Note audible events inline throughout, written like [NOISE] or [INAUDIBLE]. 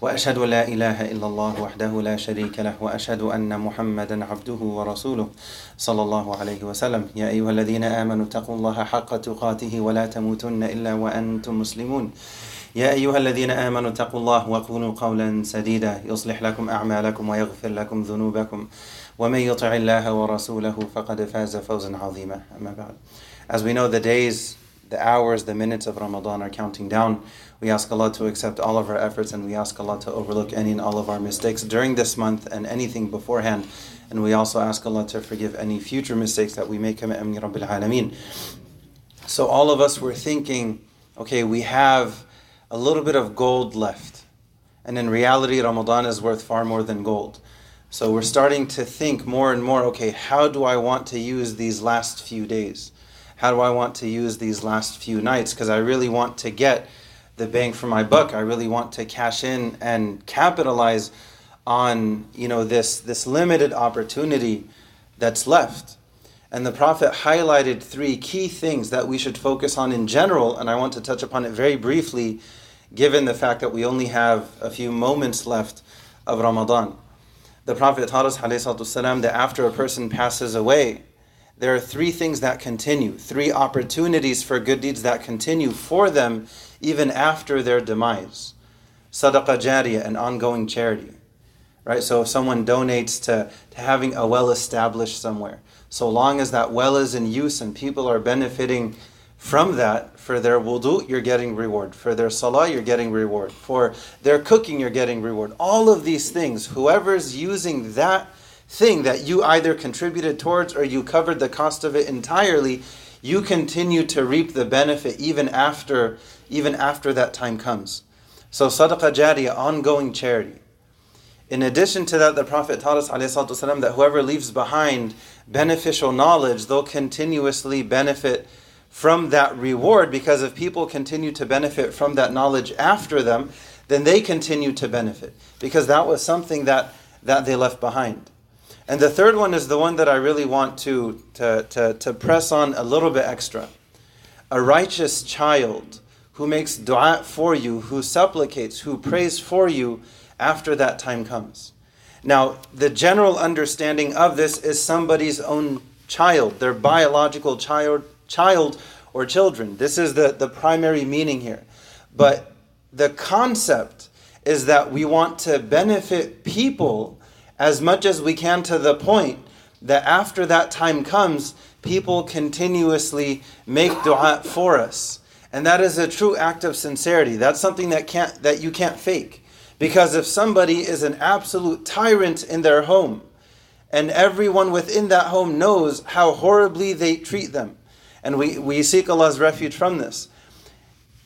وأشهد أن لا إله إلا الله وحده لا شريك له وأشهد أن محمدا عبده ورسوله صلى الله عليه وسلم. يا أيها الذين آمنوا اتقوا الله حق تقاته ولا تموتن إلا وأنتم مسلمون. يا أيها الذين آمنوا اتقوا الله وقولوا قولا سديدا. يصلح لكم أعمالكم ويغفر لكم ذنوبكم. ومن يطع الله ورسوله فقد فاز فوزا عظيما. أما بعد. As we know the days, the hours, the minutes of Ramadan are counting down. We ask Allah to accept all of our efforts and we ask Allah to overlook any and all of our mistakes during this month and anything beforehand. And we also ask Allah to forgive any future mistakes that we make. So all of us were thinking, okay, we have a little bit of gold left. And in reality, Ramadan is worth far more than gold. So we're starting to think more and more okay, how do I want to use these last few days? How do I want to use these last few nights? Because I really want to get the bang for my buck. I really want to cash in and capitalize on you know this this limited opportunity that's left. And the Prophet highlighted three key things that we should focus on in general, and I want to touch upon it very briefly given the fact that we only have a few moments left of Ramadan. The Prophet taught us والسلام, that after a person passes away, there are three things that continue, three opportunities for good deeds that continue for them even after their demise. Sadaqah jariyah, an ongoing charity. Right? So if someone donates to, to having a well established somewhere, so long as that well is in use and people are benefiting from that, for their wudu, you're getting reward. For their salah, you're getting reward. For their cooking, you're getting reward. All of these things, whoever's using that thing that you either contributed towards or you covered the cost of it entirely, you continue to reap the benefit even after even after that time comes. So sadaqah jariyah, ongoing charity. In addition to that, the Prophet taught us والسلام, that whoever leaves behind beneficial knowledge, they'll continuously benefit from that reward because if people continue to benefit from that knowledge after them, then they continue to benefit because that was something that, that they left behind. And the third one is the one that I really want to, to, to, to press on a little bit extra. A righteous child who makes dua for you, who supplicates, who prays for you after that time comes. Now, the general understanding of this is somebody's own child, their biological child, child or children. This is the, the primary meaning here. But the concept is that we want to benefit people as much as we can to the point that after that time comes, people continuously make dua for us. And that is a true act of sincerity. That's something that can't that you can't fake. Because if somebody is an absolute tyrant in their home, and everyone within that home knows how horribly they treat them, and we, we seek Allah's refuge from this.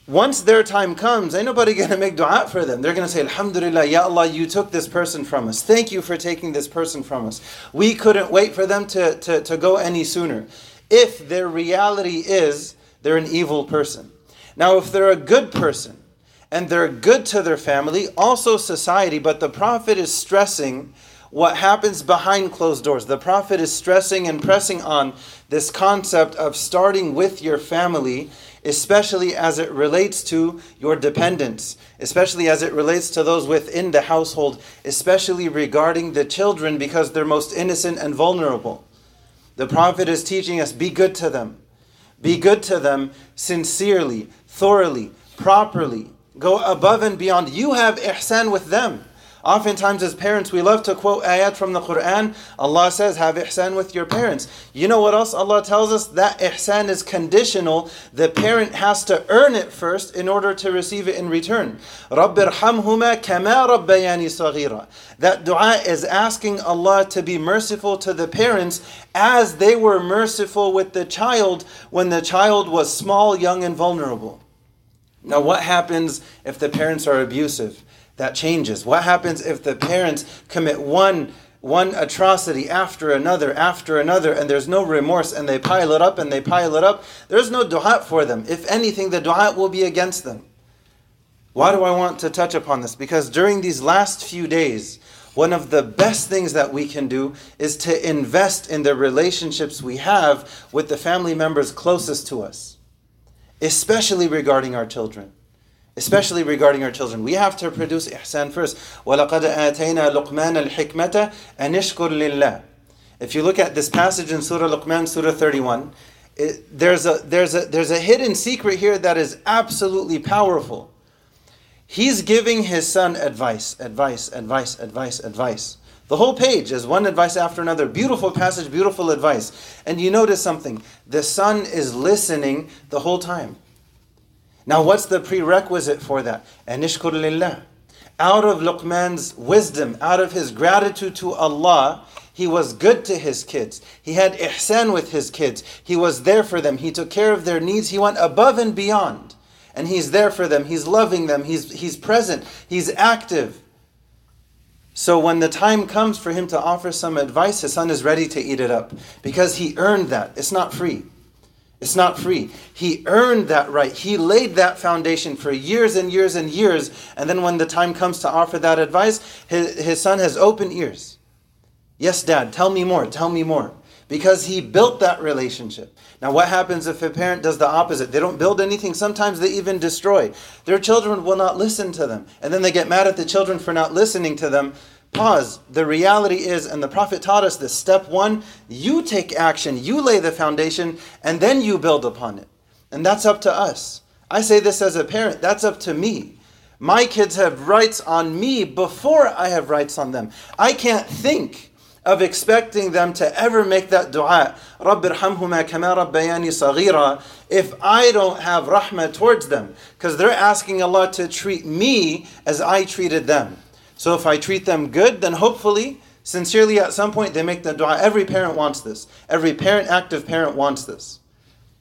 Once their time comes, ain't nobody [LAUGHS] going to make dua for them. They're going to say, Alhamdulillah, Ya Allah, you took this person from us. Thank you for taking this person from us. We couldn't wait for them to, to, to go any sooner. If their reality is they're an evil person. Now, if they're a good person and they're good to their family, also society, but the Prophet is stressing what happens behind closed doors. The Prophet is stressing and pressing on this concept of starting with your family, especially as it relates to your dependents, especially as it relates to those within the household, especially regarding the children because they're most innocent and vulnerable. The Prophet is teaching us be good to them. Be good to them sincerely, thoroughly, properly. Go above and beyond. You have ihsan with them. Oftentimes, as parents, we love to quote ayat from the Quran. Allah says, Have ihsan with your parents. You know what else Allah tells us? That ihsan is conditional. The parent has to earn it first in order to receive it in return. رَبِّرْحَمْهُمَا كَمَا رَبَّيَانِ صَغِيرًا That dua is asking Allah to be merciful to the parents as they were merciful with the child when the child was small, young, and vulnerable. Now, what happens if the parents are abusive? That changes? What happens if the parents commit one one atrocity after another after another and there's no remorse and they pile it up and they pile it up there's no dua for them if anything the dua will be against them why do i want to touch upon this because during these last few days one of the best things that we can do is to invest in the relationships we have with the family members closest to us, especially regarding our children Especially regarding our children. We have to produce ihsan first. وَلَقَدْ آتَيْنَا لُقْمَانَ الْحِكْمَةَ أَنِ اشْكُرْ لِلَّهِ If you look at this passage in Surah Luqman, Surah 31, it, there's, a, there's, a, there's a hidden secret here that is absolutely powerful. He's giving his son advice, advice, advice, advice, advice. The whole page is one advice after another. Beautiful passage, beautiful advice. And you notice something the son is listening the whole time. Now, what's the prerequisite for that? Anishkur lillah. Out of Luqman's wisdom, out of his gratitude to Allah, he was good to his kids. He had ihsan with his kids. He was there for them. He took care of their needs. He went above and beyond. And he's there for them. He's loving them. He's, he's present. He's active. So when the time comes for him to offer some advice, his son is ready to eat it up because he earned that. It's not free. It's not free. He earned that right. He laid that foundation for years and years and years. And then when the time comes to offer that advice, his, his son has open ears. Yes, dad, tell me more, tell me more. Because he built that relationship. Now, what happens if a parent does the opposite? They don't build anything. Sometimes they even destroy. Their children will not listen to them. And then they get mad at the children for not listening to them. Pause. The reality is, and the Prophet taught us this step one, you take action, you lay the foundation, and then you build upon it. And that's up to us. I say this as a parent, that's up to me. My kids have rights on me before I have rights on them. I can't think of expecting them to ever make that dua, رَبِّ ارْحَمْهُمَا كَمَا رَبَّيَانِي صَغِيرًا, if I don't have rahmah towards them. Because they're asking Allah to treat me as I treated them. So if I treat them good, then hopefully, sincerely at some point they make the dua. Every parent wants this. Every parent, active parent wants this.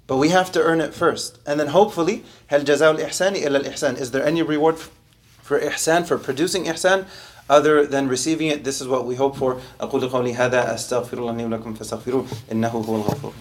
But we have to earn it first. And then hopefully, هل جزاء الإحسان إلا الإحسان. Is there any reward for ihsan, for producing ihsan? other than receiving it. This is what we hope for. أقول قولي هذا أستغفر الله لي ولكم فاستغفروه إنه هو الغفور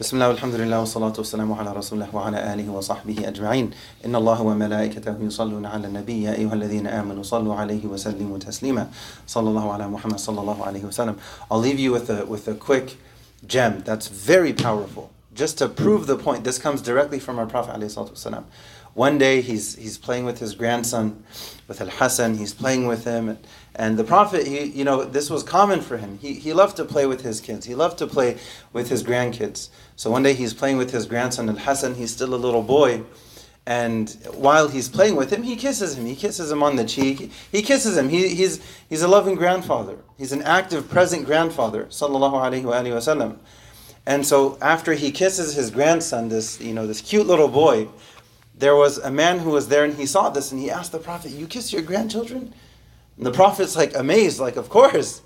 بسم الله والحمد لله والصلاة والسلام على رسول الله وعلى آله وصحبه أجمعين إن الله وملائكته يصلون على النبي يا أيها الذين آمنوا صلوا عليه وسلموا تسليما صلى الله على محمد صلى الله عليه وسلم I'll leave you with a, with a quick gem that's very powerful just to prove the point, this comes directly from our Prophet ﷺ. one day he's, he's playing with his grandson, with Al Hassan, he's playing with him. And the Prophet, he, you know, this was common for him. He, he loved to play with his kids, he loved to play with his grandkids. So one day he's playing with his grandson Al Hassan, he's still a little boy. And while he's playing with him, he kisses him. He kisses him on the cheek. He kisses him. He, he's, he's a loving grandfather. He's an active, present grandfather. Sallallahu alayhi wa sallam. And so after he kisses his grandson, this, you know, this cute little boy, there was a man who was there and he saw this and he asked the Prophet, You kiss your grandchildren? And the Prophet's like amazed, like, Of course.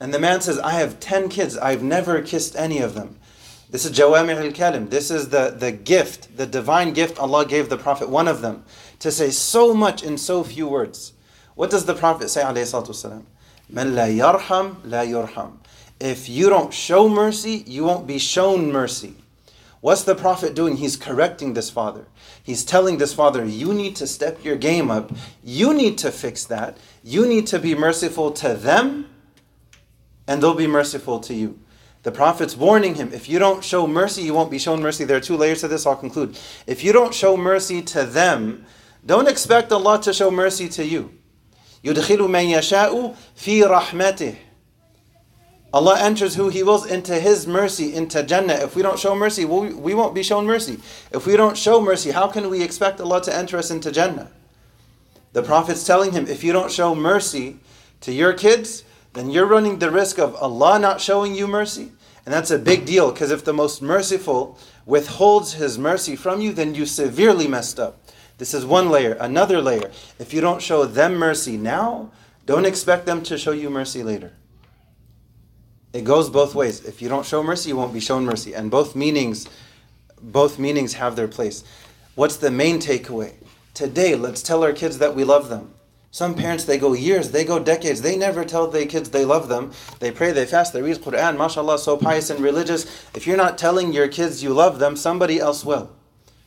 And the man says, I have 10 kids. I've never kissed any of them. This is Jawami al Kalim. This is the, the gift, the divine gift Allah gave the Prophet, one of them, to say so much in so few words. What does the Prophet say, alayhi salatu wasalam? Man la yarham, la. If you don't show mercy, you won't be shown mercy. What's the Prophet doing? He's correcting this father. He's telling this father, you need to step your game up. You need to fix that. You need to be merciful to them, and they'll be merciful to you. The Prophet's warning him if you don't show mercy, you won't be shown mercy. There are two layers to this, I'll conclude. If you don't show mercy to them, don't expect Allah to show mercy to you. يُدْخِلُ مَن يَشَاءُ فِي رَحْمَتِهِ Allah enters who He wills into His mercy, into Jannah. If we don't show mercy, we won't be shown mercy. If we don't show mercy, how can we expect Allah to enter us into Jannah? The Prophet's telling him, if you don't show mercy to your kids, then you're running the risk of Allah not showing you mercy. And that's a big deal because if the most merciful withholds His mercy from you, then you severely messed up. This is one layer. Another layer. If you don't show them mercy now, don't expect them to show you mercy later. It goes both ways. If you don't show mercy, you won't be shown mercy. And both meanings, both meanings have their place. What's the main takeaway? Today, let's tell our kids that we love them. Some parents, they go years, they go decades, they never tell their kids they love them. They pray, they fast, they read the Quran, mashallah, so pious and religious. If you're not telling your kids you love them, somebody else will.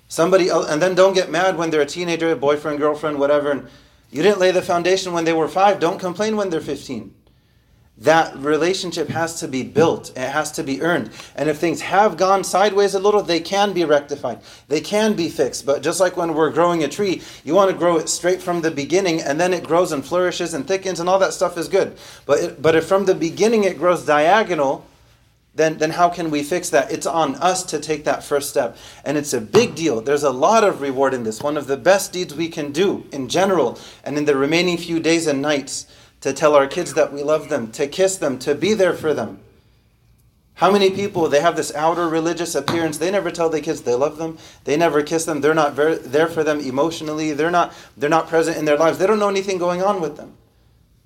Somebody else, and then don't get mad when they're a teenager, boyfriend, girlfriend, whatever, and you didn't lay the foundation when they were five. Don't complain when they're 15 that relationship has to be built it has to be earned and if things have gone sideways a little they can be rectified they can be fixed but just like when we're growing a tree you want to grow it straight from the beginning and then it grows and flourishes and thickens and all that stuff is good but it, but if from the beginning it grows diagonal then, then how can we fix that? It's on us to take that first step. And it's a big deal. There's a lot of reward in this. One of the best deeds we can do in general and in the remaining few days and nights to tell our kids that we love them, to kiss them, to be there for them. How many people they have this outer religious appearance? They never tell their kids they love them. They never kiss them. They're not ver- there for them emotionally. They're not. They're not present in their lives. They don't know anything going on with them.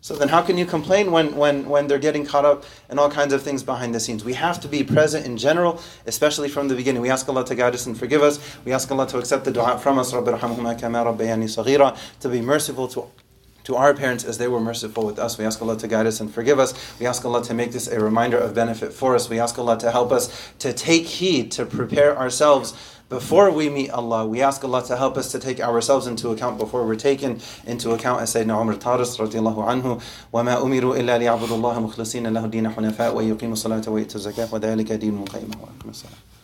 So then, how can you complain when when when they're getting caught up in all kinds of things behind the scenes? We have to be present in general, especially from the beginning. We ask Allah to guide us and forgive us. We ask Allah to accept the du'a from us. To be merciful to to our parents as they were merciful with us. We ask Allah to guide us and forgive us. We ask Allah to make this a reminder of benefit for us. We ask Allah to help us to take heed, to prepare ourselves before we meet Allah. We ask Allah to help us to take ourselves into account before we're taken into account. As Sayyidina Umar Taris radiallahu anhu, وَمَا أُمِرُوا إِلَّا لِيَعْبُدُوا اللَّهَ مُخْلِصِينَ لَهُ الدِّينَ حُنَفَاءَ وَيُقِيمُوا الصَّلَاةَ وَيُؤْتُوا الزَّكَاةَ وَذَلِكَ دِينُ الْقَيِّمَةِ